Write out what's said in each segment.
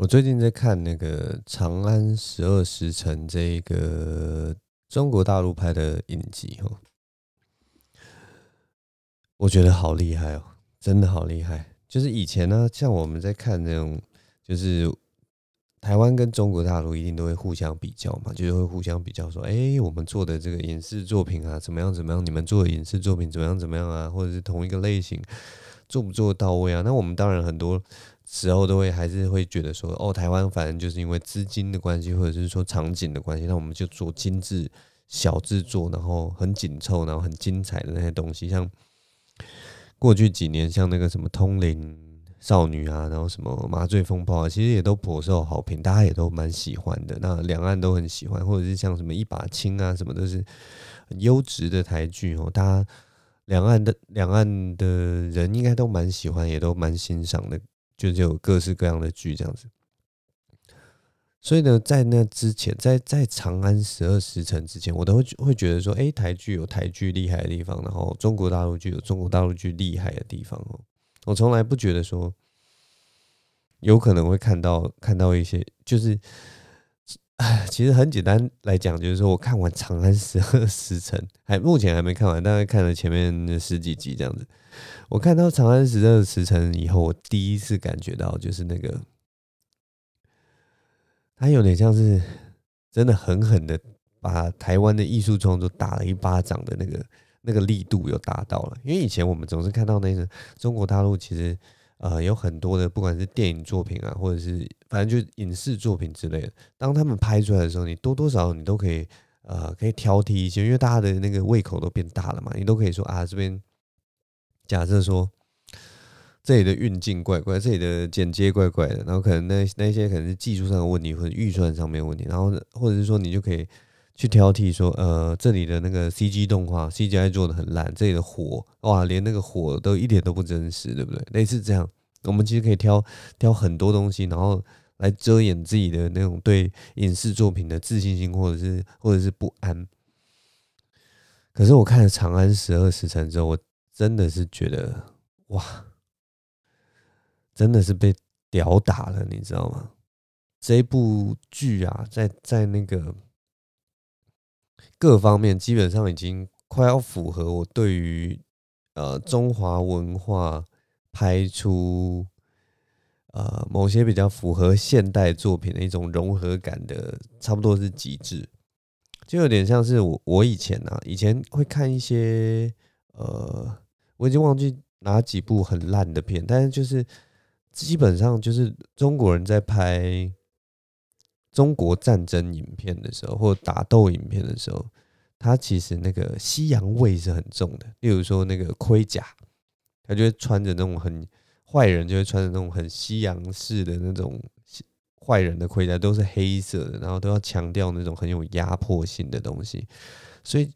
我最近在看那个《长安十二时辰》这一个中国大陆拍的影集哦，我觉得好厉害哦，真的好厉害。就是以前呢，像我们在看那种，就是台湾跟中国大陆一定都会互相比较嘛，就是会互相比较说，哎，我们做的这个影视作品啊，怎么样怎么样？你们做的影视作品怎么样怎么样啊？或者是同一个类型，做不做到位啊？那我们当然很多。时候都会还是会觉得说，哦，台湾反正就是因为资金的关系，或者是说场景的关系，那我们就做精致小制作，然后很紧凑，然后很精彩的那些东西。像过去几年，像那个什么《通灵少女》啊，然后什么《麻醉风暴》啊，其实也都颇受好评，大家也都蛮喜欢的。那两岸都很喜欢，或者是像什么《一把青》啊，什么都是很优质的台剧哦。大家两岸的两岸的人应该都蛮喜欢，也都蛮欣赏的。就就有各式各样的剧这样子，所以呢，在那之前，在在《长安十二时辰》之前，我都会会觉得说，哎，台剧有台剧厉害的地方，然后中国大陆剧有中国大陆剧厉害的地方哦。我从来不觉得说有可能会看到看到一些，就是，哎，其实很简单来讲，就是说我看完《长安十二时辰》，还目前还没看完，大概看了前面十几集这样子。我看到《长安十二时辰》以后，我第一次感觉到就是那个，他有点像是真的狠狠的把台湾的艺术创作打了一巴掌的那个那个力度有达到了。因为以前我们总是看到那个中国大陆其实呃有很多的不管是电影作品啊，或者是反正就影视作品之类的，当他们拍出来的时候，你多多少少你都可以呃可以挑剔一些，因为大家的那个胃口都变大了嘛，你都可以说啊这边。假设说这里的运镜怪怪，这里的剪接怪怪的，然后可能那那些可能是技术上的问题或者预算上面的问题，然后或者是说你就可以去挑剔说，呃，这里的那个 CG 动画 CGI 做的很烂，这里的火哇，连那个火都一点都不真实，对不对？类似这样，我们其实可以挑挑很多东西，然后来遮掩自己的那种对影视作品的自信心，或者是或者是不安。可是我看了《长安十二时辰》之后，我。真的是觉得哇，真的是被屌打了，你知道吗？这部剧啊，在在那个各方面基本上已经快要符合我对于呃中华文化拍出呃某些比较符合现代作品的一种融合感的，差不多是极致，就有点像是我我以前啊，以前会看一些呃。我已经忘记哪几部很烂的片，但是就是基本上就是中国人在拍中国战争影片的时候，或打斗影片的时候，他其实那个西洋味是很重的。例如说那个盔甲，他就会穿着那种很坏人就会穿着那种很西洋式的那种坏人的盔甲，都是黑色的，然后都要强调那种很有压迫性的东西，所以。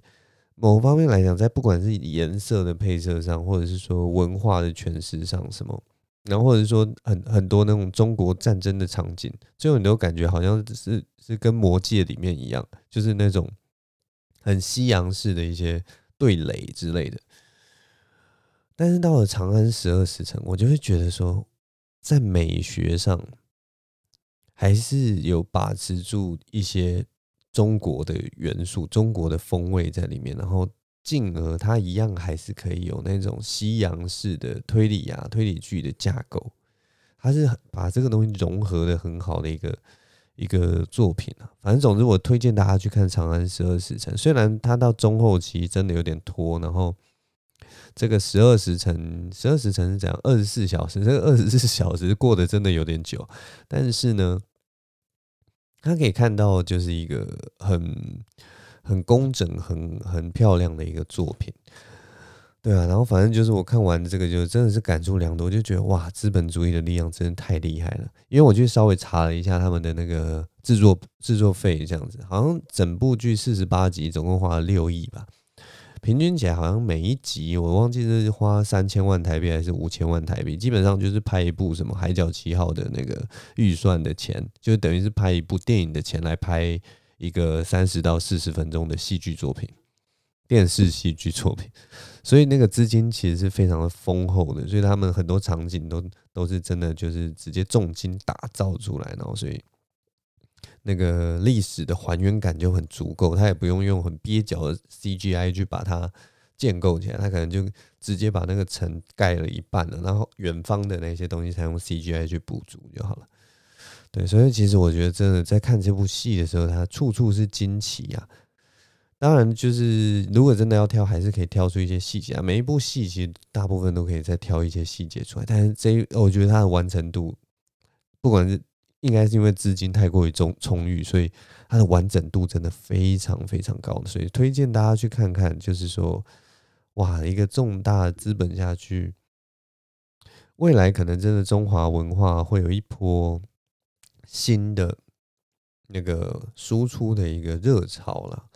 某方面来讲，在不管是颜色的配色上，或者是说文化的诠释上，什么，然后或者说很很多那种中国战争的场景，最后你都感觉好像是是跟魔戒里面一样，就是那种很西洋式的一些对垒之类的。但是到了《长安十二时辰》，我就会觉得说，在美学上还是有把持住一些。中国的元素、中国的风味在里面，然后进而它一样还是可以有那种西洋式的推理啊、推理剧的架构，它是把这个东西融合的很好的一个一个作品啊。反正总之，我推荐大家去看《长安十二时辰》，虽然它到中后期真的有点拖，然后这个十二时辰、十二时辰是怎样？二十四小时，这个二十四小时过得真的有点久，但是呢。他可以看到，就是一个很很工整、很很漂亮的一个作品，对啊。然后反正就是我看完这个，就真的是感触良多，就觉得哇，资本主义的力量真的太厉害了。因为我去稍微查了一下他们的那个制作制作费，这样子，好像整部剧四十八集，总共花了六亿吧。平均起来好像每一集我忘记是花三千万台币还是五千万台币，基本上就是拍一部什么《海角七号》的那个预算的钱，就等于是拍一部电影的钱来拍一个三十到四十分钟的戏剧作品。电视戏剧作品，所以那个资金其实是非常的丰厚的，所以他们很多场景都都是真的就是直接重金打造出来，然后所以那个历史的还原感就很足够，他也不用用很蹩脚的 CGI 去把它建构起来，他可能就直接把那个城盖了一半了，然后远方的那些东西才用 CGI 去补足就好了。对，所以其实我觉得真的在看这部戏的时候，它处处是惊奇啊。当然，就是如果真的要挑，还是可以挑出一些细节啊。每一部戏其实大部分都可以再挑一些细节出来，但是这我觉得它的完成度，不管是应该是因为资金太过于充充裕，所以它的完整度真的非常非常高，所以推荐大家去看看。就是说，哇，一个重大资本下去，未来可能真的中华文化会有一波新的那个输出的一个热潮了。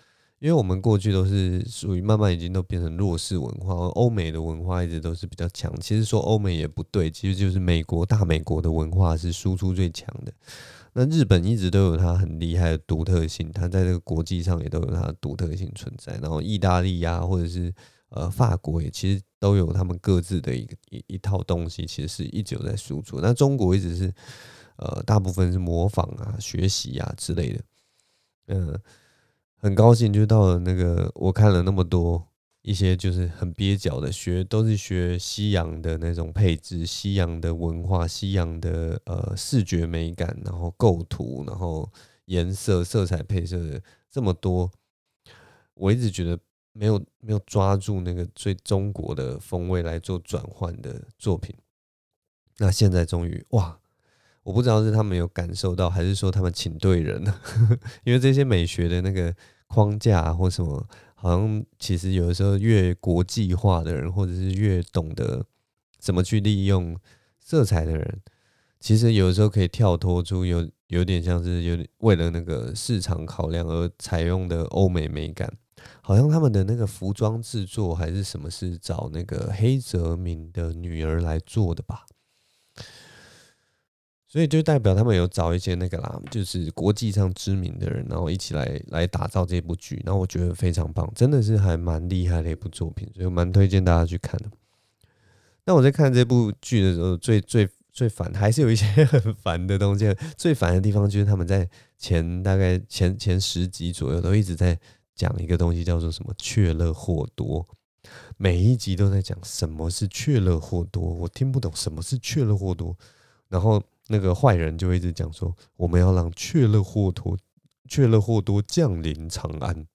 因为我们过去都是属于慢慢已经都变成弱势文化，欧美的文化一直都是比较强。其实说欧美也不对，其实就是美国大美国的文化是输出最强的。那日本一直都有它很厉害的独特性，它在这个国际上也都有它的独特性存在。然后意大利呀，或者是呃法国也其实都有他们各自的一个一一套东西，其实是一直有在输出。那中国一直是呃大部分是模仿啊、学习啊之类的，嗯、很高兴，就到了那个我看了那么多一些，就是很蹩脚的学，都是学西洋的那种配置、西洋的文化、西洋的呃视觉美感，然后构图，然后颜色、色彩配色的这么多，我一直觉得没有没有抓住那个最中国的风味来做转换的作品。那现在终于哇！我不知道是他们有感受到，还是说他们请对人了。因为这些美学的那个框架或什么，好像其实有的时候越国际化的人，或者是越懂得怎么去利用色彩的人，其实有的时候可以跳脱出有有点像是有点为了那个市场考量而采用的欧美美感。好像他们的那个服装制作还是什么，是找那个黑泽明的女儿来做的吧？所以就代表他们有找一些那个啦，就是国际上知名的人，然后一起来来打造这部剧，然后我觉得非常棒，真的是还蛮厉害的一部作品，所以蛮推荐大家去看的。那我在看这部剧的时候，最最最烦还是有一些 很烦的东西，最烦的地方就是他们在前大概前前十集左右都一直在讲一个东西，叫做什么“雀乐或多”，每一集都在讲什么是“雀乐或多”，我听不懂什么是“雀乐或多”，然后。那个坏人就一直讲说，我们要让雀乐霍多，雀乐霍多降临长安，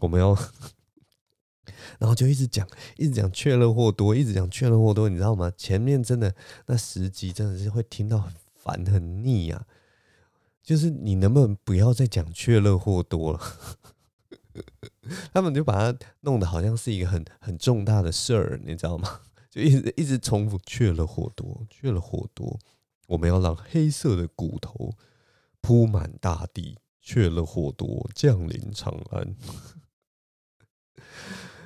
我们要，然后就一直讲，一直讲雀乐霍多，一直讲雀乐霍多，你知道吗？前面真的那十集真的是会听到很烦很腻啊，就是你能不能不要再讲雀乐霍多了？他们就把它弄得好像是一个很很重大的事儿，你知道吗？就一直一直重复雀乐霍多，雀乐霍多。我们要让黑色的骨头铺满大地，雀乐霍多降临长安。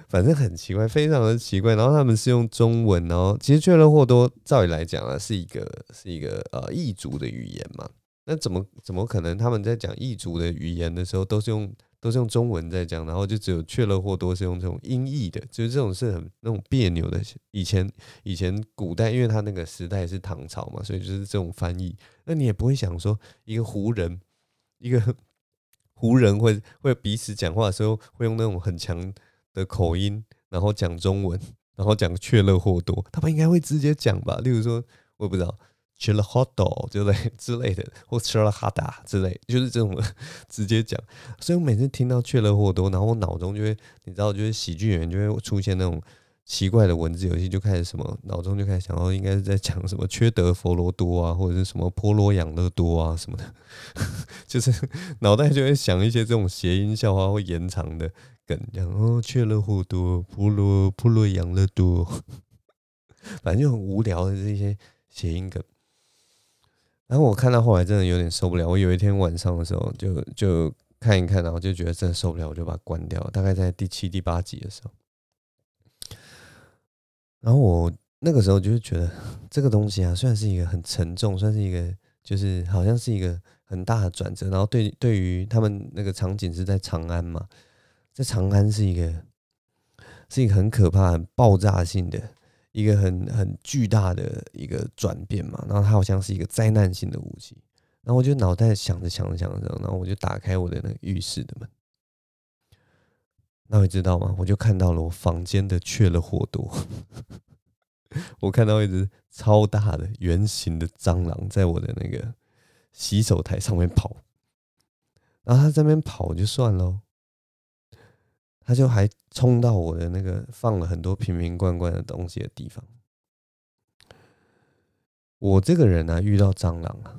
反正很奇怪，非常的奇怪。然后他们是用中文，然后其实雀乐霍多照理来讲啊，是一个是一个呃异族的语言嘛。那怎么怎么可能他们在讲异族的语言的时候都是用？都是用中文在讲，然后就只有雀乐或多是用这种音译的，就是这种是很那种别扭的。以前以前古代，因为他那个时代是唐朝嘛，所以就是这种翻译。那你也不会想说，一个胡人，一个 胡人会会彼此讲话的时候会用那种很强的口音，然后讲中文，然后讲雀乐或多，他们应该会直接讲吧？例如说，我也不知道。吃了 hot dog 之类之类的，或吃了哈达之类，就是这种直接讲。所以我每次听到雀乐霍多，然后我脑中就会，你知道，就是喜剧演员就会出现那种奇怪的文字游戏，就开始什么，脑中就开始想到应该是在讲什么缺德佛罗多啊，或者是什么波罗养乐多啊什么的，就是脑袋就会想一些这种谐音笑话或延长的梗，这样哦，雀乐霍多，波罗波罗养乐多，反正就很无聊的这些谐音梗。然后我看到后来真的有点受不了，我有一天晚上的时候就就看一看，然后就觉得真的受不了，我就把它关掉。大概在第七、第八集的时候，然后我那个时候就是觉得这个东西啊，算是一个很沉重，算是一个就是好像是一个很大的转折。然后对对于他们那个场景是在长安嘛，在长安是一个是一个很可怕、很爆炸性的一个很很巨大的一个转变嘛。然后它好像是一个灾难性的武器。然后我就脑袋想着想着想着，然后我就打开我的那个浴室的门。那你知道吗？我就看到了我房间的雀了火多。我看到一只超大的圆形的蟑螂在我的那个洗手台上面跑，然后它在那边跑就算了，他就还冲到我的那个放了很多瓶瓶罐罐的东西的地方。我这个人啊，遇到蟑螂啊，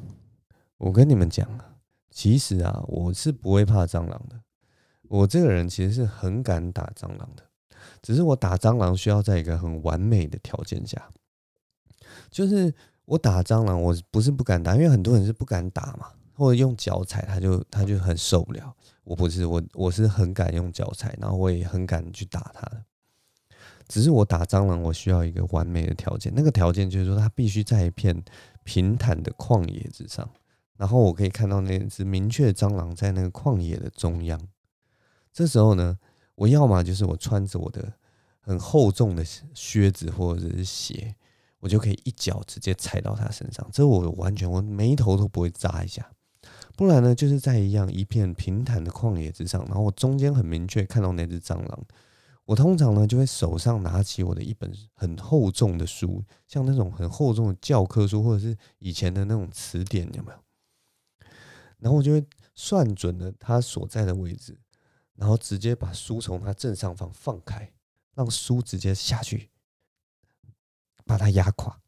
我跟你们讲啊，其实啊，我是不会怕蟑螂的。我这个人其实是很敢打蟑螂的。只是我打蟑螂需要在一个很完美的条件下，就是我打蟑螂，我不是不敢打，因为很多人是不敢打嘛，或者用脚踩，他就他就很受不了。我不是，我我是很敢用脚踩，然后我也很敢去打它的。只是我打蟑螂，我需要一个完美的条件，那个条件就是说，它必须在一片平坦的旷野之上，然后我可以看到那只明确的蟑螂在那个旷野的中央。这时候呢，我要么就是我穿着我的很厚重的靴子或者是鞋，我就可以一脚直接踩到它身上，这我完全我眉头都不会眨一下。不然呢，就是在一样一片平坦的旷野之上，然后我中间很明确看到那只蟑螂，我通常呢就会手上拿起我的一本很厚重的书，像那种很厚重的教科书或者是以前的那种词典，有没有？然后我就会算准了它所在的位置。然后直接把书从它正上方放开，让书直接下去，把它压垮。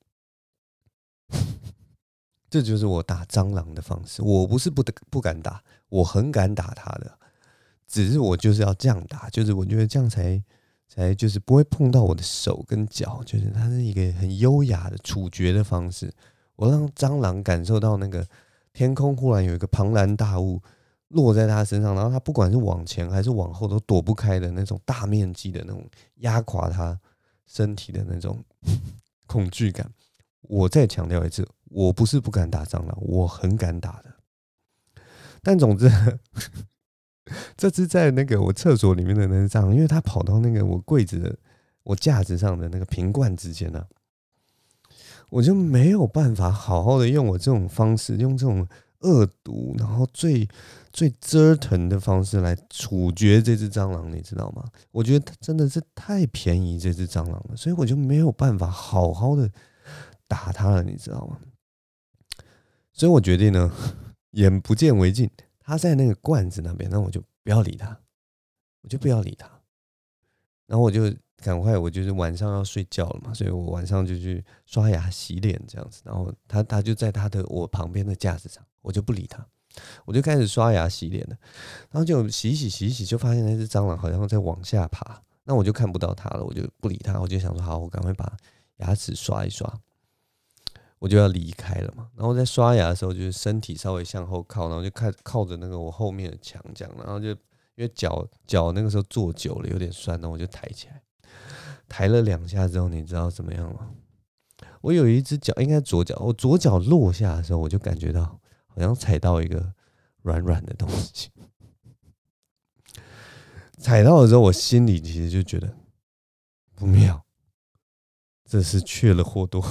这就是我打蟑螂的方式。我不是不不敢打，我很敢打它的，只是我就是要这样打，就是我觉得这样才才就是不会碰到我的手跟脚，就是它是一个很优雅的处决的方式。我让蟑螂感受到那个天空忽然有一个庞然大物。落在他身上，然后他不管是往前还是往后都躲不开的那种大面积的那种压垮他身体的那种 恐惧感。我再强调一次，我不是不敢打蟑螂，我很敢打的。但总之，这只在那个我厕所里面的那只蟑螂，因为它跑到那个我柜子的我架子上的那个瓶罐之间呢，我就没有办法好好的用我这种方式，用这种。恶毒，然后最最折腾的方式来处决这只蟑螂，你知道吗？我觉得它真的是太便宜这只蟑螂了，所以我就没有办法好好的打它了，你知道吗？所以我决定呢，眼不见为净。他在那个罐子那边，那我就不要理他，我就不要理他。然后我就赶快，我就是晚上要睡觉了嘛，所以我晚上就去刷牙洗脸这样子。然后他，他就在他的我旁边的架子上。我就不理他，我就开始刷牙洗脸了，然后就洗洗洗洗，就发现那只蟑螂好像在往下爬，那我就看不到它了，我就不理它，我就想说好，我赶快把牙齿刷一刷，我就要离开了嘛。然后在刷牙的时候，就是身体稍微向后靠，然后就看靠着那个我后面的墙这样，然后就因为脚脚那个时候坐久了有点酸，然后我就抬起来，抬了两下之后，你知道怎么样吗？我有一只脚，应该左脚，我左脚落下的时候，我就感觉到。好像踩到一个软软的东西，踩到的时候，我心里其实就觉得不妙。这是雀乐霍多，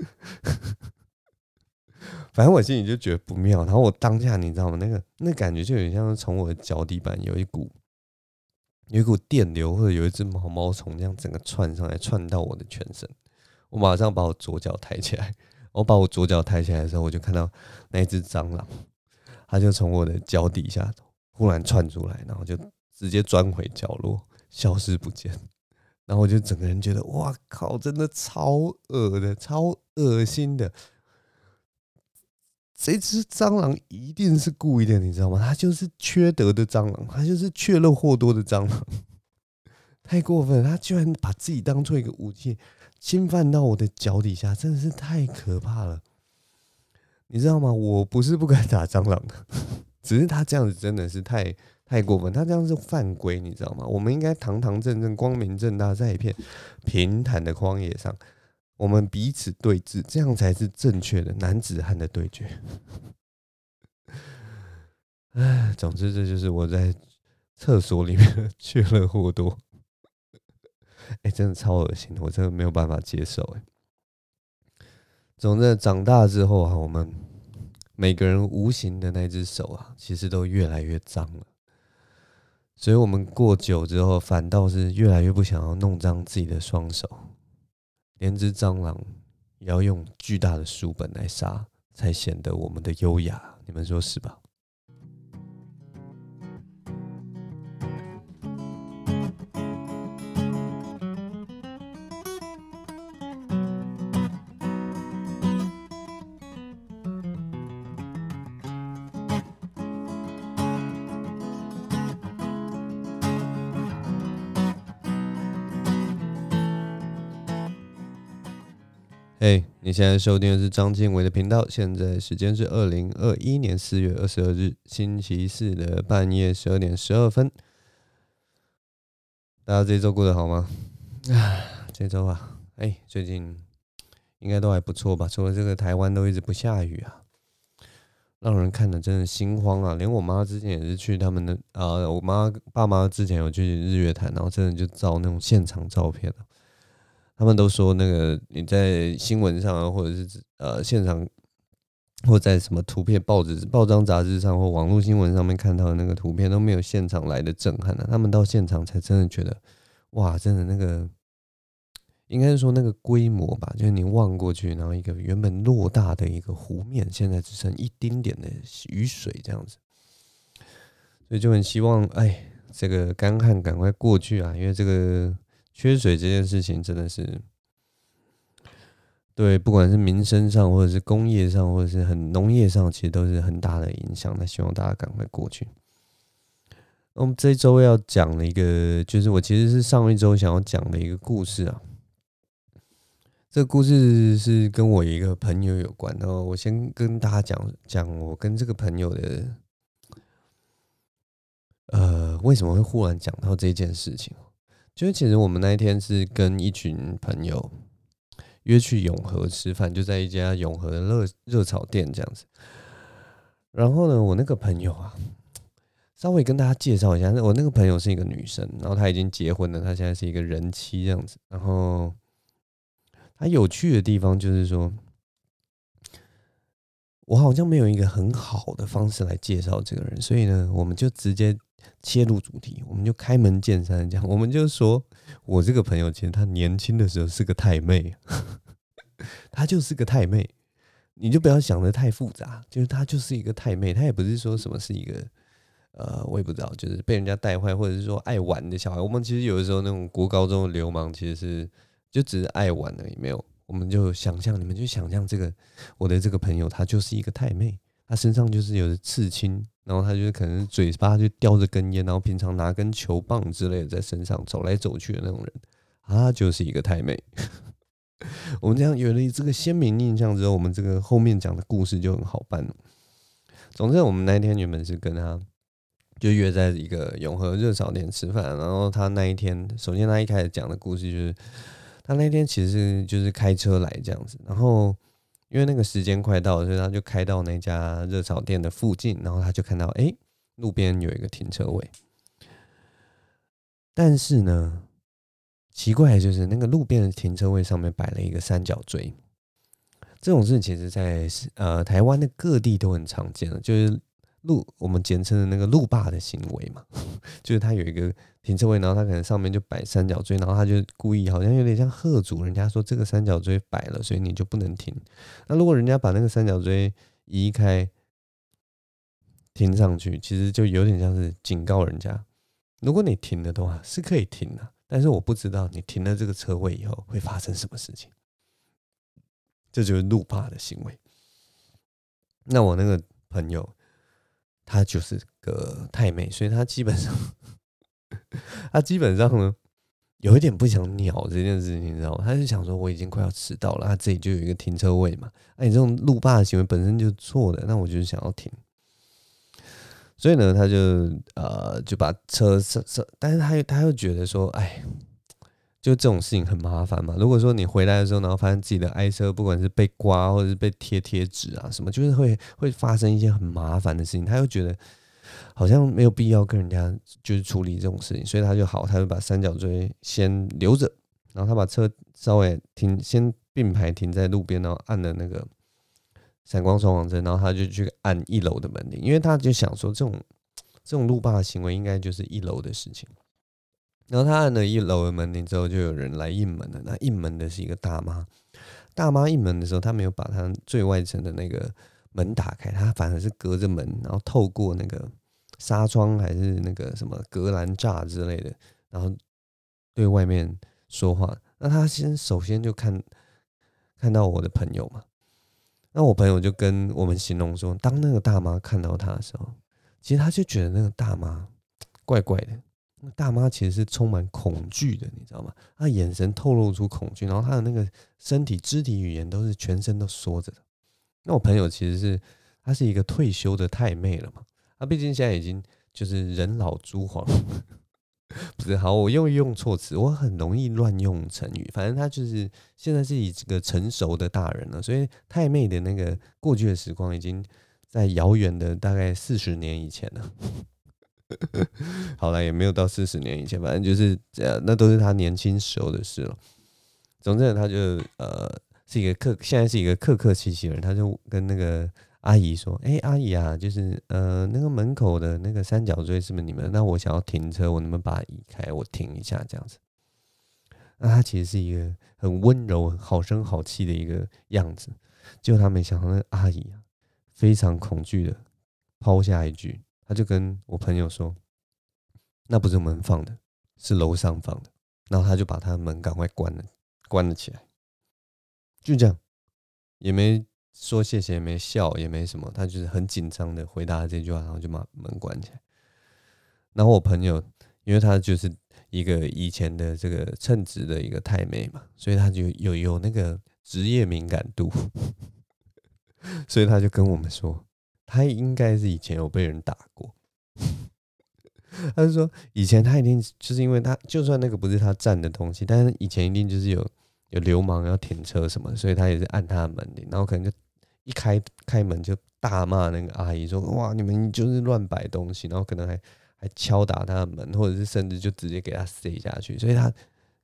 反正我心里就觉得不妙。然后我当下，你知道吗？那个那感觉就有点像是从我的脚底板有一股有一股电流，或者有一只毛毛虫这样整个窜上来，窜到我的全身。我马上把我左脚抬起来。我把我左脚抬起来的时候，我就看到那只蟑螂，它就从我的脚底下忽然窜出来，然后就直接钻回角落，消失不见。然后我就整个人觉得，哇靠，真的超恶的，超恶心的。这只蟑螂一定是故意的，你知道吗？它就是缺德的蟑螂，它就是雀乐霍多的蟑螂，太过分了！它居然把自己当做一个武器。侵犯到我的脚底下，真的是太可怕了，你知道吗？我不是不敢打蟑螂的，只是他这样子真的是太太过分，他这样是犯规，你知道吗？我们应该堂堂正正、光明正大，在一片平坦的荒野上，我们彼此对峙，这样才是正确的男子汉的对决。哎，总之这就是我在厕所里面的雀乐霍多。哎，真的超恶心，我真的没有办法接受。哎，总之长大之后啊，我们每个人无形的那只手啊，其实都越来越脏了。所以，我们过久之后，反倒是越来越不想要弄脏自己的双手，连只蟑螂也要用巨大的书本来杀，才显得我们的优雅。你们说是吧？嘿，hey, 你现在收听的是张经纬的频道。现在时间是二零二一年四月二十二日星期四的半夜十二点十二分。大家这周过得好吗？啊，这周啊，哎，最近应该都还不错吧？除了这个台湾都一直不下雨啊，让人看的真的心慌啊！连我妈之前也是去他们的啊，我妈爸妈之前有去日月潭，然后真的就照那种现场照片了。他们都说，那个你在新闻上啊，或者是呃现场，或在什么图片、报纸、报章、杂志上或网络新闻上面看到的那个图片都没有现场来的震撼呢、他们到现场才真的觉得，哇，真的那个，应该是说那个规模吧，就是你望过去，然后一个原本偌大的一个湖面，现在只剩一丁点的雨水这样子，所以就很希望，哎，这个干旱赶快过去啊，因为这个。缺水这件事情真的是，对，不管是民生上，或者是工业上，或者是很农业上，其实都是很大的影响。那希望大家赶快过去。我们这周要讲的一个，就是我其实是上一周想要讲的一个故事啊。这个故事是跟我一个朋友有关，然后我先跟大家讲讲我跟这个朋友的，呃，为什么会忽然讲到这件事情。就其实我们那一天是跟一群朋友约去永和吃饭，就在一家永和的热热炒店这样子。然后呢，我那个朋友啊，稍微跟大家介绍一下，我那个朋友是一个女生，然后她已经结婚了，她现在是一个人妻这样子。然后她有趣的地方就是说，我好像没有一个很好的方式来介绍这个人，所以呢，我们就直接。切入主题，我们就开门见山这样，我们就说，我这个朋友其实他年轻的时候是个太妹，他就是个太妹，你就不要想得太复杂，就是他就是一个太妹，他也不是说什么是一个，呃，我也不知道，就是被人家带坏，或者是说爱玩的小孩。我们其实有的时候那种国高中的流氓，其实是就只是爱玩而已，没有，我们就想象，你们就想象这个我的这个朋友，他就是一个太妹，他身上就是有的刺青。然后他就是可能嘴巴就叼着根烟，然后平常拿根球棒之类的在身上走来走去的那种人，他就是一个太妹。我们这样有了这个鲜明印象之后，我们这个后面讲的故事就很好办了。总之，我们那一天原本是跟他就约在一个永和热炒店吃饭，然后他那一天，首先他一开始讲的故事就是，他那天其实就是开车来这样子，然后。因为那个时间快到，所以他就开到那家热炒店的附近，然后他就看到，哎，路边有一个停车位。但是呢，奇怪的就是那个路边的停车位上面摆了一个三角锥。这种事其实在呃台湾的各地都很常见的，就是。路我们简称的那个路霸的行为嘛，就是他有一个停车位，然后他可能上面就摆三角锥，然后他就故意好像有点像吓阻人家说这个三角锥摆了，所以你就不能停。那如果人家把那个三角锥移开，停上去，其实就有点像是警告人家，如果你停了的话是可以停的，但是我不知道你停了这个车位以后会发生什么事情。这就是路霸的行为。那我那个朋友。他就是个太妹，所以他基本上，他基本上呢，有一点不想鸟这件事情，你知道吗？他就想说，我已经快要迟到了，他自己就有一个停车位嘛。哎，你这种路霸的行为本身就是错的，那我就是想要停。所以呢，他就呃就把车车车，但是他又他又觉得说，哎。就这种事情很麻烦嘛。如果说你回来的时候，然后发现自己的爱车不管是被刮或者是被贴贴纸啊什么，就是会会发生一些很麻烦的事情。他又觉得好像没有必要跟人家就是处理这种事情，所以他就好，他就把三角锥先留着，然后他把车稍微停，先并排停在路边，然后按了那个闪光双黄灯，然后他就去按一楼的门铃，因为他就想说这种这种路霸的行为应该就是一楼的事情。然后他按了一楼的门铃之后，就有人来应门了。那应门的是一个大妈，大妈应门的时候，他没有把她最外层的那个门打开，她反而是隔着门，然后透过那个纱窗还是那个什么隔栏栅之类的，然后对外面说话。那他先首先就看看到我的朋友嘛，那我朋友就跟我们形容说，当那个大妈看到他的时候，其实他就觉得那个大妈怪怪的。大妈其实是充满恐惧的，你知道吗？她眼神透露出恐惧，然后她的那个身体肢体语言都是全身都缩着的。那我朋友其实是她是一个退休的太妹了嘛，她毕竟现在已经就是人老珠黄，不是好，我又用错词，我很容易乱用成语。反正她就是现在是一个成熟的大人了，所以太妹的那个过去的时光已经在遥远的大概四十年以前了。好了，也没有到四十年以前，反正就是这样，那都是他年轻时候的事了。总之，他就呃是一个客，现在是一个客客气气的人，他就跟那个阿姨说：“哎、阿姨啊，就是呃那个门口的那个三角锥是不是你们？那我想要停车，我能不能把它移开？我停一下这样子。”那他其实是一个很温柔、好声好气的一个样子，结果他没想到，那个阿姨啊非常恐惧的抛下一句。他就跟我朋友说：“那不是门放的，是楼上放的。”然后他就把他门赶快关了，关了起来。就这样，也没说谢谢，也没笑，也没什么。他就是很紧张的回答这句话，然后就把门关起来。然后我朋友，因为他就是一个以前的这个称职的一个太妹嘛，所以他就有有那个职业敏感度，所以他就跟我们说。他应该是以前有被人打过，他就说以前他一定就是因为他就算那个不是他占的东西，但是以前一定就是有有流氓要停车什么，所以他也是按他的门铃，然后可能就一开开门就大骂那个阿姨说，哇，你们就是乱摆东西，然后可能还还敲打他的门，或者是甚至就直接给他塞下去，所以他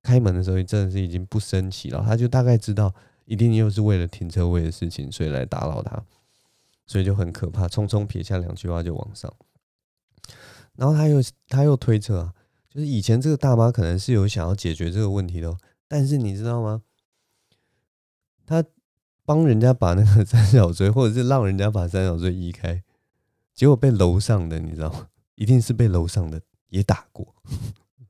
开门的时候真的是已经不生气了，他就大概知道一定又是为了停车位的事情，所以来打扰他。所以就很可怕，匆匆撇下两句话就往上，然后他又他又推测啊，就是以前这个大妈可能是有想要解决这个问题的，但是你知道吗？他帮人家把那个三角锥，或者是让人家把三角锥移开，结果被楼上的你知道吗？一定是被楼上的也打过，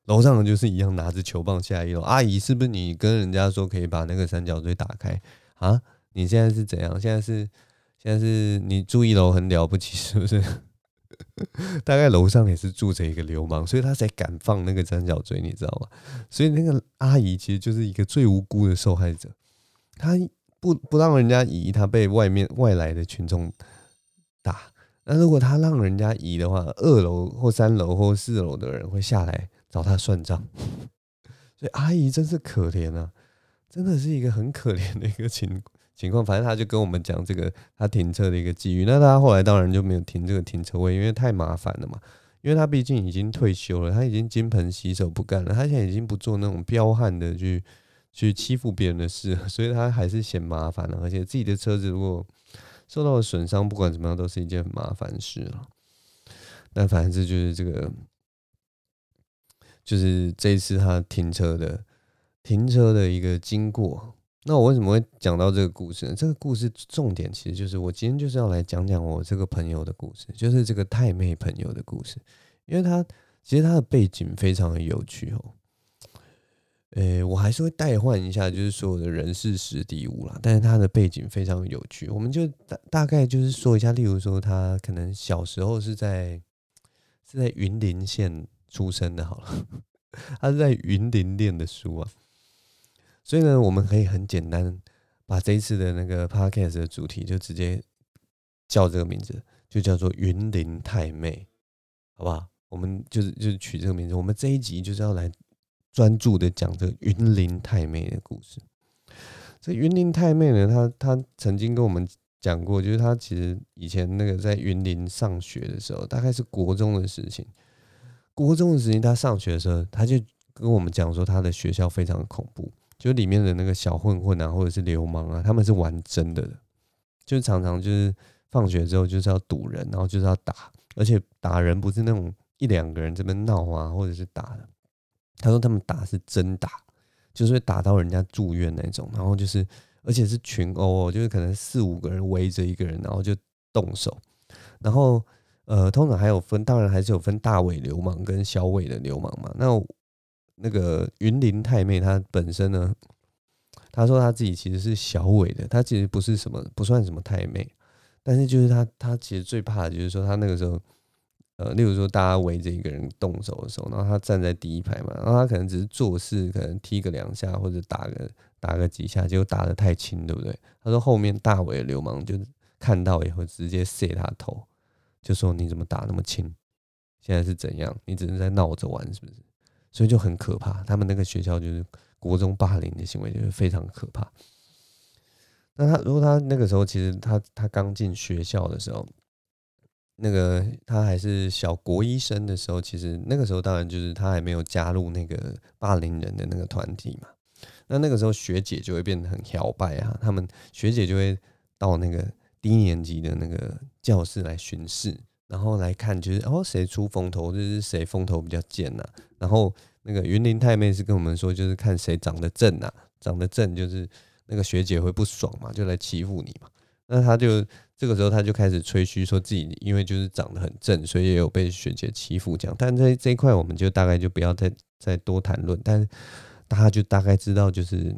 楼上的就是一样拿着球棒下一楼，阿姨是不是你跟人家说可以把那个三角锥打开啊？你现在是怎样？现在是？现在是你住一楼很了不起，是不是？大概楼上也是住着一个流氓，所以他才敢放那个三角锥，你知道吗？所以那个阿姨其实就是一个最无辜的受害者，她不不让人家移，她被外面外来的群众打。那如果她让人家移的话，二楼或三楼或四楼的人会下来找她算账。所以阿姨真是可怜啊，真的是一个很可怜的一个情况。情况，反正他就跟我们讲这个他停车的一个际遇。那他后来当然就没有停这个停车位，因为太麻烦了嘛。因为他毕竟已经退休了，他已经金盆洗手不干了，他现在已经不做那种彪悍的去去欺负别人的事，所以他还是嫌麻烦了。而且自己的车子如果受到了损伤，不管怎么样都是一件很麻烦事了。但反正这就是这个，就是这一次他停车的停车的一个经过。那我为什么会讲到这个故事呢？这个故事重点其实就是我今天就是要来讲讲我这个朋友的故事，就是这个太妹朋友的故事，因为他其实他的背景非常的有趣哦。诶，我还是会代换一下，就是所有的人事时地物啦，但是他的背景非常有趣，我们就大大概就是说一下，例如说他可能小时候是在是在云林县出生的，好了，他是在云林念的书啊。所以呢，我们可以很简单把这一次的那个 podcast 的主题就直接叫这个名字，就叫做“云林太妹”，好不好？我们就是就是取这个名字。我们这一集就是要来专注的讲这个云林太妹的故事。这云林太妹呢，她她曾经跟我们讲过，就是她其实以前那个在云林上学的时候，大概是国中的事情。国中的时间，她上学的时候，她就跟我们讲说，他的学校非常恐怖，就里面的那个小混混啊，或者是流氓啊，他们是玩真的的，就常常就是放学之后就是要堵人，然后就是要打，而且打人不是那种一两个人这边闹啊，或者是打的。他说他们打是真打，就是会打到人家住院那种，然后就是而且是群殴哦，就是可能四五个人围着一个人，然后就动手，然后。呃，通常还有分，当然还是有分大尾流氓跟小尾的流氓嘛。那那个云林太妹她本身呢，她说她自己其实是小伟的，她其实不是什么，不算什么太妹，但是就是她，她其实最怕的就是说她那个时候，呃，例如说大家围着一个人动手的时候，然后她站在第一排嘛，然后她可能只是做事，可能踢个两下或者打个打个几下，结果打得太轻，对不对？她说后面大尾的流氓就看到以后直接射她头。就说你怎么打那么轻？现在是怎样？你只是在闹着玩，是不是？所以就很可怕。他们那个学校就是国中霸凌的行为，就是非常可怕。那他如果他那个时候，其实他他刚进学校的时候，那个他还是小国医生的时候，其实那个时候当然就是他还没有加入那个霸凌人的那个团体嘛。那那个时候学姐就会变得很摇摆啊，他们学姐就会到那个。低年级的那个教室来巡视，然后来看就是哦，谁出风头，就是谁风头比较贱呐。然后那个云林太妹是跟我们说，就是看谁长得正呐，长得正就是那个学姐会不爽嘛，就来欺负你嘛。那他就这个时候他就开始吹嘘说自己因为就是长得很正，所以也有被学姐欺负这样。但这这一块我们就大概就不要再再多谈论，但是大家就大概知道就是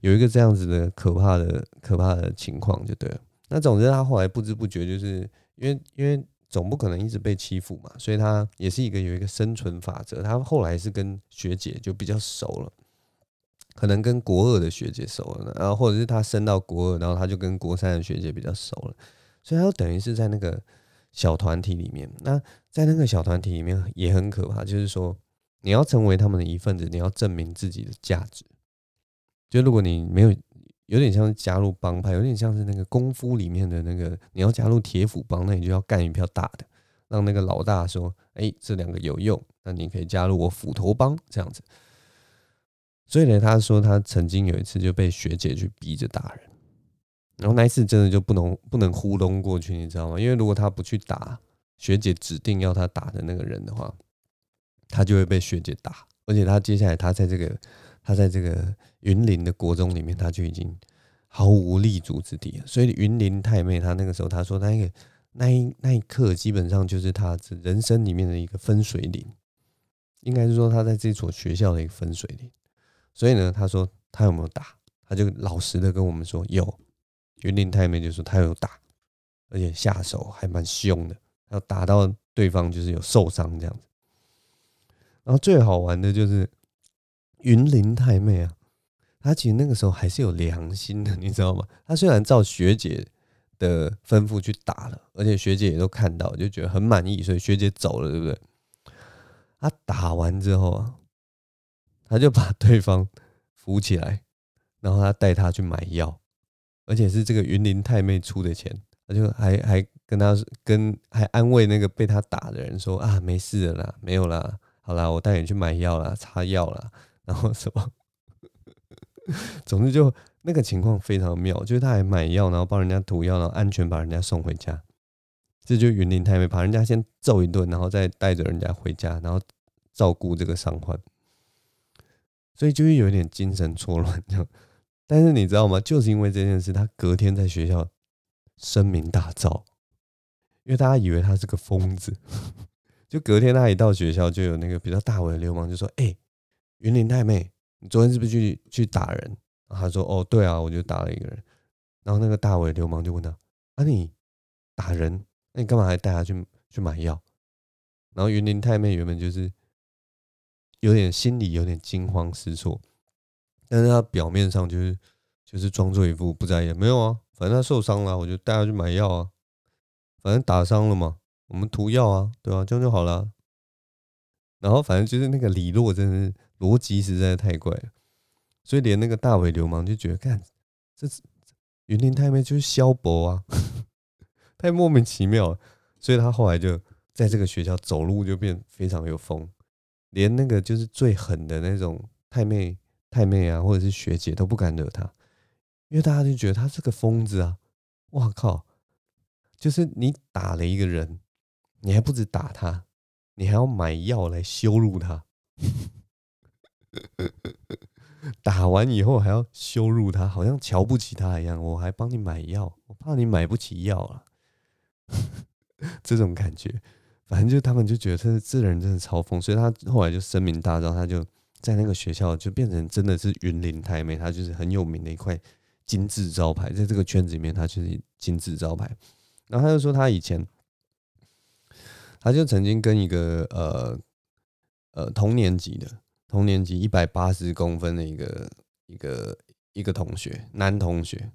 有一个这样子的可怕的可怕的情况就对了。那总之，他后来不知不觉，就是因为因为总不可能一直被欺负嘛，所以他也是一个有一个生存法则。他后来是跟学姐就比较熟了，可能跟国二的学姐熟了，然后或者是他升到国二，然后他就跟国三的学姐比较熟了，所以他就等于是在那个小团体里面。那在那个小团体里面也很可怕，就是说你要成为他们的一份子，你要证明自己的价值。就如果你没有。有点像是加入帮派，有点像是那个功夫里面的那个，你要加入铁斧帮，那你就要干一票大的，让那个老大说：“哎，这两个有用，那你可以加入我斧头帮这样子。”所以呢，他说他曾经有一次就被学姐去逼着打人，然后那一次真的就不能不能糊弄过去，你知道吗？因为如果他不去打学姐指定要他打的那个人的话，他就会被学姐打，而且他接下来他在这个。他在这个云林的国中里面，他就已经毫无立足之地了。所以云林太妹，她那个时候她说，那个那一那一刻，基本上就是她人生里面的一个分水岭，应该是说她在这所学校的一个分水岭。所以呢，她说她有没有打，她就老实的跟我们说有。云林太妹就说她有打，而且下手还蛮凶的，要打到对方就是有受伤这样子。然后最好玩的就是。云林太妹啊，他其实那个时候还是有良心的，你知道吗？他虽然照学姐的吩咐去打了，而且学姐也都看到，就觉得很满意，所以学姐走了，对不对？他打完之后啊，他就把对方扶起来，然后他带他去买药，而且是这个云林太妹出的钱，他就还还跟他跟还安慰那个被他打的人说啊，没事的啦，没有啦，好啦，我带你去买药啦，擦药啦。然后什么？总之就那个情况非常妙，就是他还买药，然后帮人家涂药，然后安全把人家送回家。这就云林太妹把人家先揍一顿，然后再带着人家回家，然后照顾这个伤患。所以就是有点精神错乱这样。但是你知道吗？就是因为这件事，他隔天在学校声名大噪，因为大家以为他是个疯子。就隔天他一到学校，就有那个比较大尾的流氓就说：“哎。”云林太妹，你昨天是不是去去打人？他说：“哦，对啊，我就打了一个人。”然后那个大尾流氓就问他：“啊，你打人？那你干嘛还带他去去买药？”然后云林太妹原本就是有点心里有点惊慌失措，但是他表面上就是就是装作一副不在意，没有啊，反正他受伤了，我就带他去买药啊，反正打伤了嘛，我们涂药啊，对啊？这样就好了。然后反正就是那个李洛真的是。逻辑实在太怪了，所以连那个大尾流氓就觉得，看这是云林太妹就是萧伯啊，太莫名其妙。所以他后来就在这个学校走路就变非常有风，连那个就是最狠的那种太妹、太妹啊，或者是学姐都不敢惹他，因为大家就觉得他是个疯子啊！哇靠，就是你打了一个人，你还不止打他，你还要买药来羞辱他，打完以后还要羞辱他，好像瞧不起他一样。我还帮你买药，我怕你买不起药啊，这种感觉。反正就他们就觉得这这人真的超疯，所以他后来就声名大噪，他就在那个学校就变成真的是云林太妹，他就是很有名的一块金字招牌，在这个圈子里面，他就是金字招牌。然后他就说他以前，他就曾经跟一个呃呃同年级的同年级一百八十公分的一个一个一个同学男同学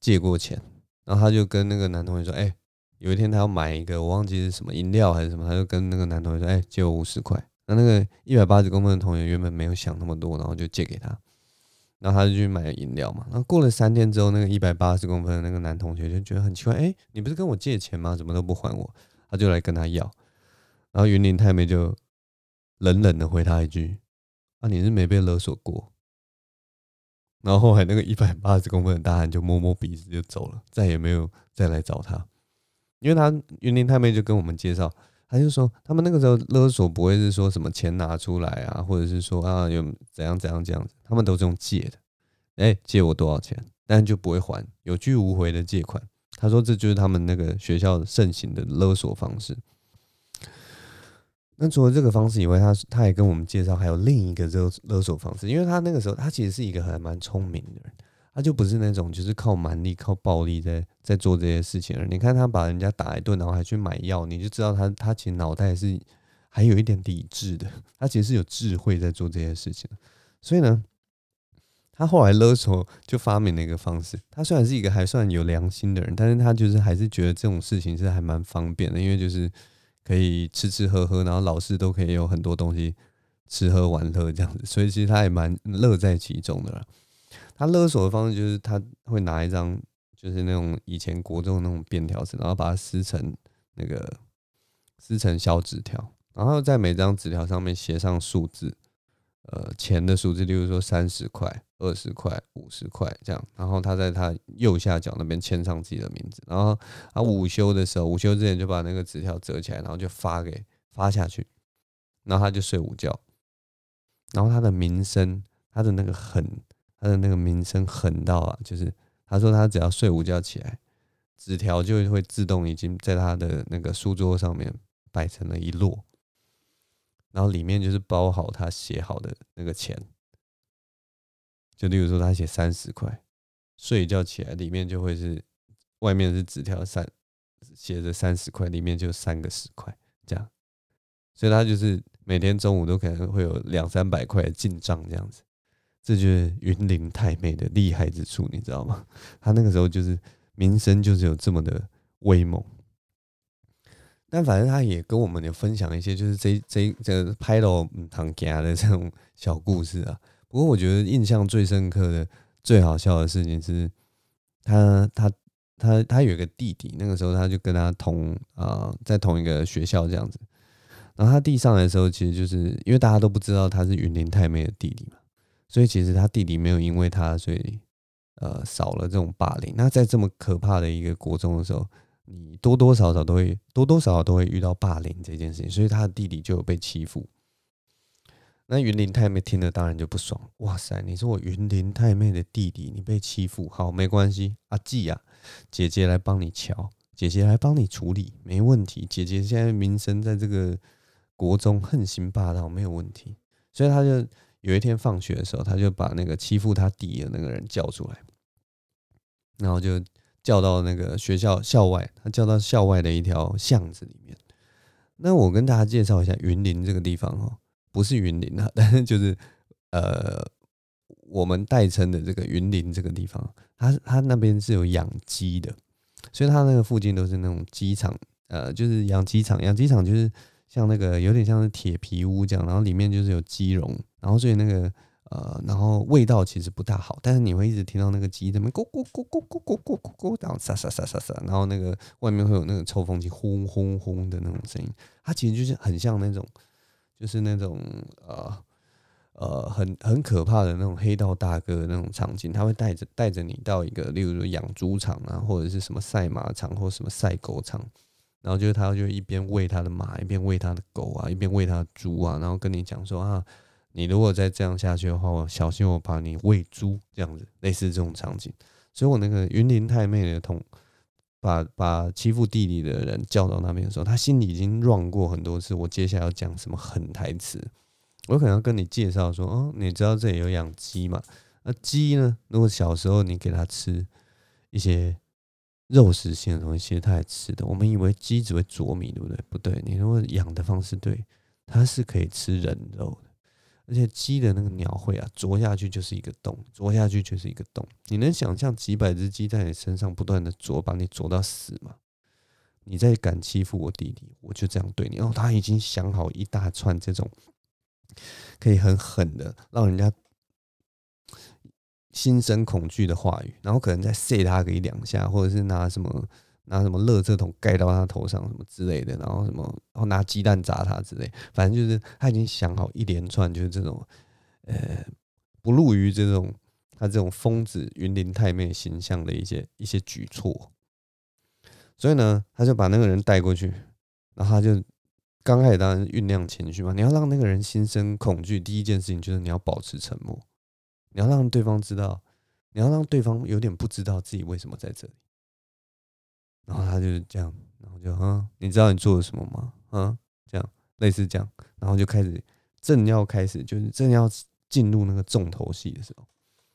借过钱，然后他就跟那个男同学说：“哎。”有一天，他要买一个，我忘记是什么饮料还是什么，他就跟那个男同学说：“哎，借我五十块。”那那个一百八十公分的同学原本没有想那么多，然后就借给他，然后他就去买饮料嘛。然后过了三天之后，那个一百八十公分的那个男同学就觉得很奇怪：“哎，你不是跟我借钱吗？怎么都不还我？”他就来跟他要，然后云林太妹就冷冷的回他一句：“啊，你是没被勒索过。”然后后来那个一百八十公分的大汉就摸摸鼻子就走了，再也没有再来找他。因为他云林太妹就跟我们介绍，他就说他们那个时候勒索不会是说什么钱拿出来啊，或者是说啊有怎样怎样这样子，他们都是用借的，哎，借我多少钱，但就不会还，有去无回的借款。他说这就是他们那个学校盛行的勒索方式。那除了这个方式以外，他他还跟我们介绍还有另一个勒勒索方式，因为他那个时候他其实是一个还蛮聪明的人。他就不是那种就是靠蛮力、靠暴力在在做这些事情了。你看他把人家打一顿，然后还去买药，你就知道他他其实脑袋是还有一点理智的。他其实是有智慧在做这些事情。所以呢，他后来勒索就发明了一个方式。他虽然是一个还算有良心的人，但是他就是还是觉得这种事情是还蛮方便的，因为就是可以吃吃喝喝，然后老师都可以有很多东西吃喝玩乐这样子，所以其实他也蛮乐在其中的啦。他勒索的方式就是他会拿一张，就是那种以前国中那种便条纸，然后把它撕成那个撕成小纸条，然后在每张纸条上面写上数字，呃，钱的数字，例如说三十块、二十块、五十块这样，然后他在他右下角那边签上自己的名字，然后他午休的时候，午休之前就把那个纸条折起来，然后就发给发下去，然后他就睡午觉，然后他的名声，他的那个很。他的那个名声狠到啊，就是他说他只要睡午觉起来，纸条就会自动已经在他的那个书桌上面摆成了一摞，然后里面就是包好他写好的那个钱，就例如说他写三十块，睡一觉起来里面就会是外面是纸条三写着三十块，里面就三个十块这样，所以他就是每天中午都可能会有两三百块进账这样子。这就是云林太妹的厉害之处，你知道吗？他那个时候就是名声就是有这么的威猛。但反正他也跟我们有分享一些，就是这这这拍到唐家的这种小故事啊。不过我觉得印象最深刻的、最好笑的事情是他，他他他有一个弟弟，那个时候他就跟他同啊、在同一个学校这样子。然后他弟上来的时候，其实就是因为大家都不知道他是云林太妹的弟弟嘛。所以其实他弟弟没有因为他，所以呃少了这种霸凌。那在这么可怕的一个国中的时候，你多多少少都会多多少少都会遇到霸凌这件事情。所以他的弟弟就有被欺负。那云林太妹听了当然就不爽。哇塞，你是我云林太妹的弟弟你被欺负，好没关系，阿季啊，姐姐来帮你瞧，姐姐来帮你处理，没问题。姐姐现在名声在这个国中横行霸道，没有问题。所以他就。有一天放学的时候，他就把那个欺负他弟的那个人叫出来，然后就叫到那个学校校外，他叫到校外的一条巷子里面。那我跟大家介绍一下云林这个地方哦，不是云林啊，但是就是呃，我们代称的这个云林这个地方，它它那边是有养鸡的，所以它那个附近都是那种鸡场，呃，就是养鸡场，养鸡场就是。像那个有点像是铁皮屋这样，然后里面就是有鸡笼，然后所以那个呃，然后味道其实不大好，但是你会一直听到那个鸡在那边咕咕咕咕咕咕咕咕咕，然后沙沙沙沙沙，然后那个外面会有那个抽风机轰轰轰的那种声音，它其实就是很像那种，就是那种呃呃很很可怕的那种黑道大哥的那种场景，他会带着带着你到一个，例如说养猪场啊，或者是什么赛马场或什么赛狗场，然后就是他就一边喂他的马，一边喂他的狗啊，一边喂他的猪啊，然后跟你讲说啊，你如果再这样下去的话，我小心我把你喂猪这样子，类似这种场景。所以我那个云林太妹的同。把把欺负弟弟的人叫到那边的时候，他心里已经乱过很多次。我接下来要讲什么狠台词？我可能要跟你介绍说，哦，你知道这里有养鸡嘛？那鸡呢？如果小时候你给它吃一些肉食性的东西，其实它也吃的。我们以为鸡只会啄米，对不对？不对，你如果养的方式对，它是可以吃人肉的。而且鸡的那个鸟喙啊，啄下去就是一个洞，啄下去就是一个洞。你能想象几百只鸡在你身上不断的啄，把你啄到死吗？你再敢欺负我弟弟，我就这样对你。哦，他已经想好一大串这种可以很狠的让人家心生恐惧的话语，然后可能再塞他个一两下，或者是拿什么。拿什么垃圾桶盖到他头上什么之类的，然后什么，然后拿鸡蛋砸他之类，反正就是他已经想好一连串就是这种，呃，不入于这种他这种疯子云林太妹形象的一些一些举措，所以呢，他就把那个人带过去，然后他就刚开始当然酝酿情绪嘛，你要让那个人心生恐惧，第一件事情就是你要保持沉默，你要让对方知道，你要让对方有点不知道自己为什么在这里。然后他就是这样，然后就嗯，你知道你做了什么吗？嗯，这样类似这样，然后就开始正要开始，就是正要进入那个重头戏的时候，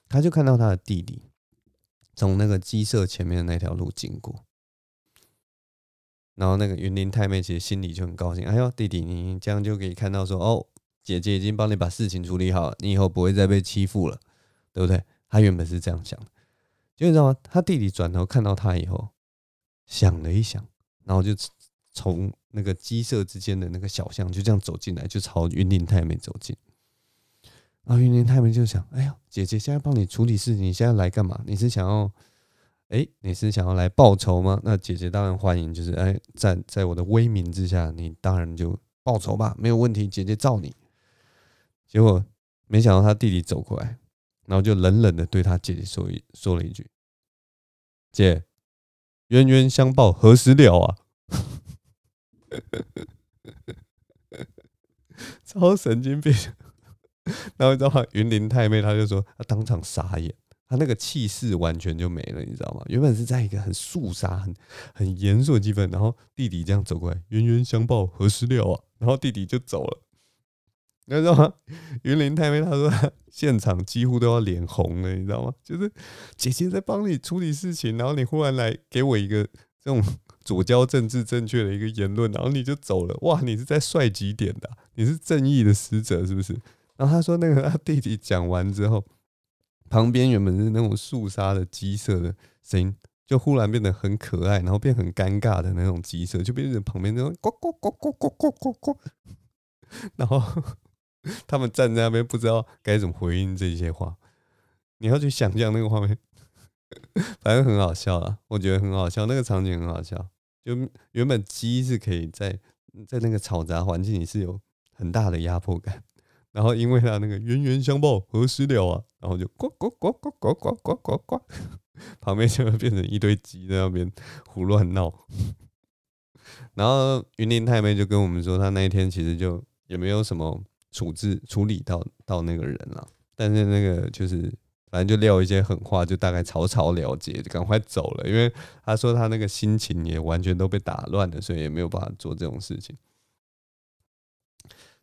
他就看到他的弟弟从那个鸡舍前面的那条路经过，然后那个云林太妹其实心里就很高兴，哎呦，弟弟，你这样就可以看到说，哦，姐姐已经帮你把事情处理好了，你以后不会再被欺负了，对不对？他原本是这样想的，就你知道吗？他弟弟转头看到他以后。想了一想，然后就从那个鸡舍之间的那个小巷就这样走进来，就朝云林太妹走进。然后云林太妹就想：“哎呀，姐姐现在帮你处理事情，你现在来干嘛？你是想要……哎，你是想要来报仇吗？那姐姐当然欢迎，就是哎，在在我的威名之下，你当然就报仇吧，没有问题，姐姐罩你。”结果没想到他弟弟走过来，然后就冷冷的对他姐姐说一说了一句：“姐。”冤冤相报何时了啊？超神经病！然后你知道吗？云林太妹，她就说她当场傻眼，她那个气势完全就没了，你知道吗？原本是在一个很肃杀、很很严肃的气氛，然后弟弟这样走过来，冤冤相报何时了啊？然后弟弟就走了。你知道吗？云林太妹她说，现场几乎都要脸红了，你知道吗？就是姐姐在帮你处理事情，然后你忽然来给我一个这种左交政治正确的一个言论，然后你就走了。哇，你是在帅几点的啊？你是正义的使者是不是？然后他说，那个他弟弟讲完之后，旁边原本是那种肃杀的鸡舍的声音，就忽然变得很可爱，然后变很尴尬的那种鸡舍，就变成旁边那种咕咕咕咕咕咕咕咕，然后。他们站在那边，不知道该怎么回应这些话。你要去想象那个画面，反正很好笑啊，我觉得很好笑，那个场景很好笑。就原本鸡是可以在在那个嘈杂环境里是有很大的压迫感，然后因为他那个冤冤相报何时了啊，然后就呱呱呱呱呱呱呱呱呱，旁边就会变成一堆鸡在那边胡乱闹。然后云林太妹就跟我们说，她那一天其实就也没有什么。处置处理到到那个人了，但是那个就是反正就撂一些狠话，就大概草草了结，就赶快走了。因为他说他那个心情也完全都被打乱了，所以也没有办法做这种事情。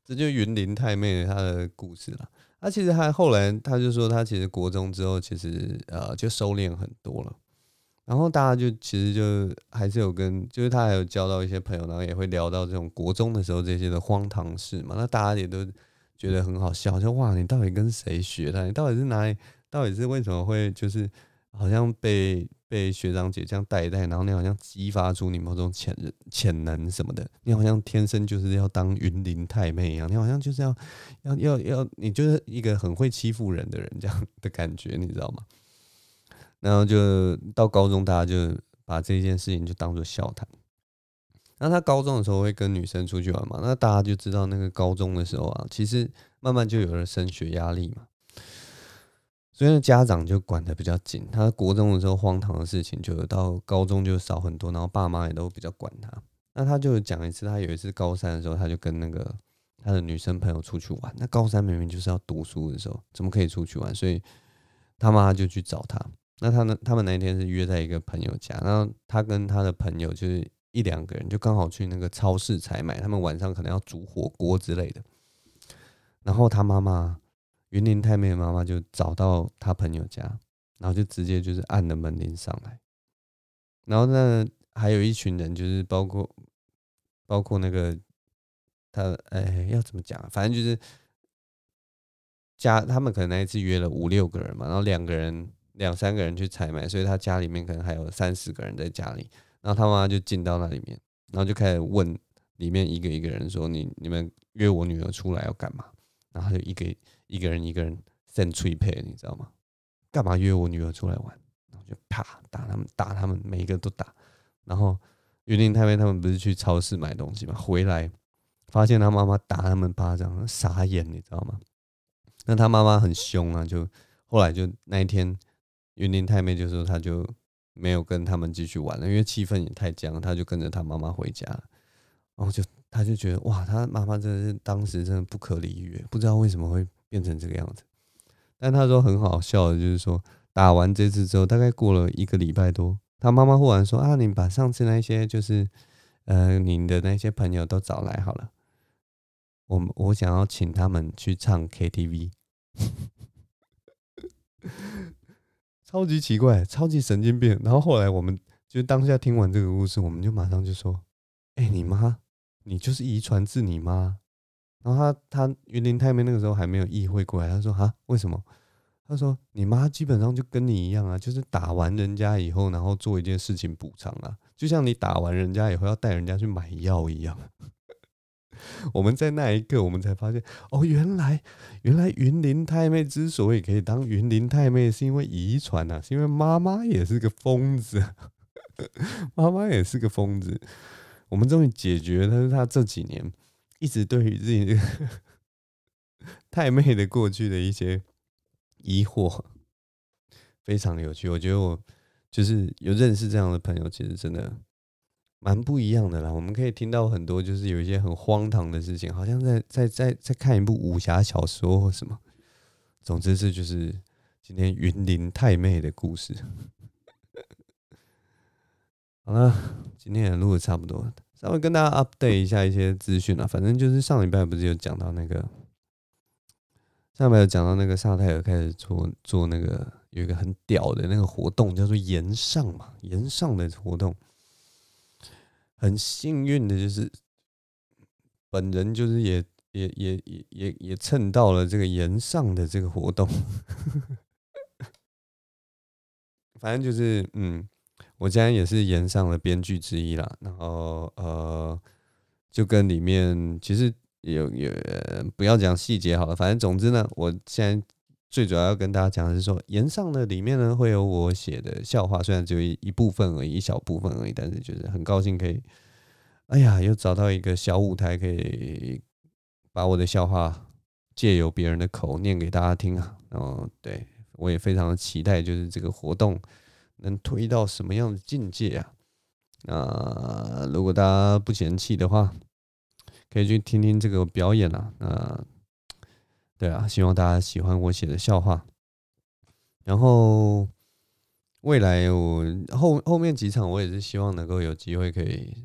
这就云林太妹她的故事了。他其实他后来他就说他其实国中之后其实呃就收敛很多了。然后大家就其实就还是有跟，就是他还有交到一些朋友，然后也会聊到这种国中的时候这些的荒唐事嘛。那大家也都觉得很好笑，就哇，你到底跟谁学的？你到底是哪里？到底是为什么会就是好像被被学长姐这样带一带，然后你好像激发出你某种潜潜能什么的？你好像天生就是要当云林太妹一样，你好像就是要要要要，你就是一个很会欺负人的人这样的感觉，你知道吗？然后就到高中，大家就把这件事情就当做笑谈。那他高中的时候会跟女生出去玩嘛？那大家就知道，那个高中的时候啊，其实慢慢就有了升学压力嘛。所以家长就管得比较紧。他国中的时候荒唐的事情，就到高中就少很多，然后爸妈也都比较管他。那他就讲一次，他有一次高三的时候，他就跟那个他的女生朋友出去玩。那高三明明就是要读书的时候，怎么可以出去玩？所以他妈就去找他。那他呢？他们那一天是约在一个朋友家，然后他跟他的朋友就是。一两个人就刚好去那个超市采买，他们晚上可能要煮火锅之类的。然后他妈妈云林太妹妈妈就找到他朋友家，然后就直接就是按了门铃上来。然后呢，还有一群人，就是包括包括那个他哎，要怎么讲？反正就是家他们可能那一次约了五六个人嘛，然后两个人两三个人去采买，所以他家里面可能还有三四个人在家里。然后他妈妈就进到那里面，然后就开始问里面一个一个人说：“你你们约我女儿出来要干嘛？”然后就一个一个人一个人扇脆配，你知道吗？干嘛约我女儿出来玩？然后就啪打他们，打他们，每一个都打。然后云林太妹他们不是去超市买东西嘛，回来发现他妈妈打他们巴掌，傻眼，你知道吗？那他妈妈很凶啊，就后来就那一天，云林太妹就说他就。没有跟他们继续玩了，因为气氛也太僵，他就跟着他妈妈回家，然后就他就觉得哇，他妈妈真的是当时真的不可理喻，不知道为什么会变成这个样子。但他说很好笑的，就是说打完这次之后，大概过了一个礼拜多，他妈妈忽然说啊，你把上次那些就是呃你的那些朋友都找来好了，我我想要请他们去唱 KTV。超级奇怪，超级神经病。然后后来我们就当下听完这个故事，我们就马上就说：“哎、你妈，你就是遗传自你妈。”然后他他云林太妹那个时候还没有意会过来，他说：“哈，为什么？”他说：“你妈基本上就跟你一样啊，就是打完人家以后，然后做一件事情补偿啊，就像你打完人家以后要带人家去买药一样。”我们在那一刻，我们才发现哦，原来原来云林太妹之所以可以当云林太妹，是因为遗传啊，是因为妈妈也是个疯子，妈妈也是个疯子。我们终于解决了，但是他这几年一直对于自己 太妹的过去的一些疑惑，非常有趣。我觉得我就是有认识这样的朋友，其实真的。蛮不一样的啦，我们可以听到很多，就是有一些很荒唐的事情，好像在在在在看一部武侠小说或什么。总之，是就是今天云林太妹的故事。好了，今天也录的差不多，稍微跟大家 update 一下一些资讯啊。反正就是上礼拜不是有讲到那个，上礼拜有讲到那个萨泰尔开始做做那个有一个很屌的那个活动，叫做岩上嘛，岩上的活动。很幸运的就是，本人就是也也也也也也蹭到了这个炎上的这个活动，反正就是嗯，我现在也是炎上的编剧之一啦。然后呃，就跟里面其实有有不要讲细节好了，反正总之呢，我现在。最主要要跟大家讲的是说，炎上的里面呢会有我写的笑话，虽然只有一一部分而已，一小部分而已，但是就是很高兴可以，哎呀，又找到一个小舞台，可以把我的笑话借由别人的口念给大家听啊。然后对我也非常的期待，就是这个活动能推到什么样的境界啊？那如果大家不嫌弃的话，可以去听听这个表演啊。那。对啊，希望大家喜欢我写的笑话。然后未来我后后面几场，我也是希望能够有机会可以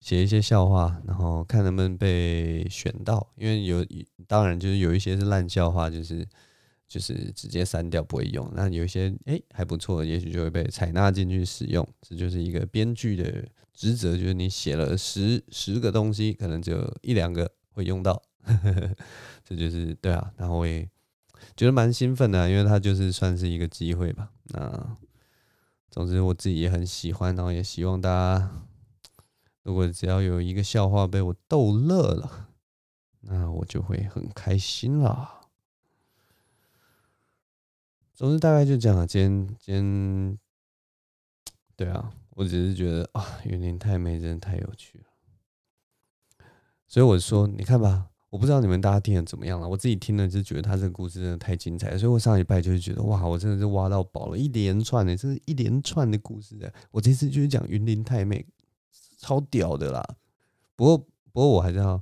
写一些笑话，然后看能不能被选到。因为有当然就是有一些是烂笑话，就是就是直接删掉不会用。那有一些哎还不错，也许就会被采纳进去使用。这就是一个编剧的职责，就是你写了十十个东西，可能只有一两个会用到。这就是对啊，然后我也觉得蛮兴奋的，因为它就是算是一个机会吧。那总之我自己也很喜欢，然后也希望大家，如果只要有一个笑话被我逗乐了，那我就会很开心啦。总之大概就这样，今天今天对啊。我只是觉得啊，云林太美真的太有趣了。所以我说，你看吧，我不知道你们大家听的怎么样了。我自己听了就觉得他这个故事真的太精彩，所以我上礼拜就是觉得哇，我真的是挖到宝了，一连串的，这是一连串的故事。我这次就是讲云林太妹，超屌的啦。不过，不过我还是要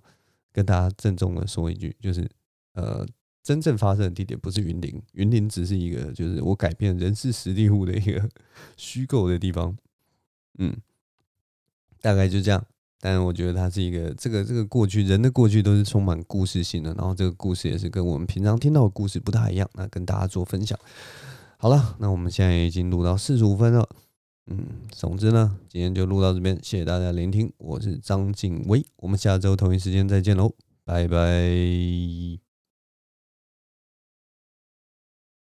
跟大家郑重的说一句，就是呃，真正发生的地点不是云林，云林只是一个就是我改变人事实地户的一个 虚构的地方。嗯，大概就这样。但是我觉得它是一个，这个这个过去人的过去都是充满故事性的，然后这个故事也是跟我们平常听到的故事不太一样，那跟大家做分享。好了，那我们现在已经录到四十五分了，嗯，总之呢，今天就录到这边，谢谢大家聆听，我是张静薇，我们下周同一时间再见喽，拜拜。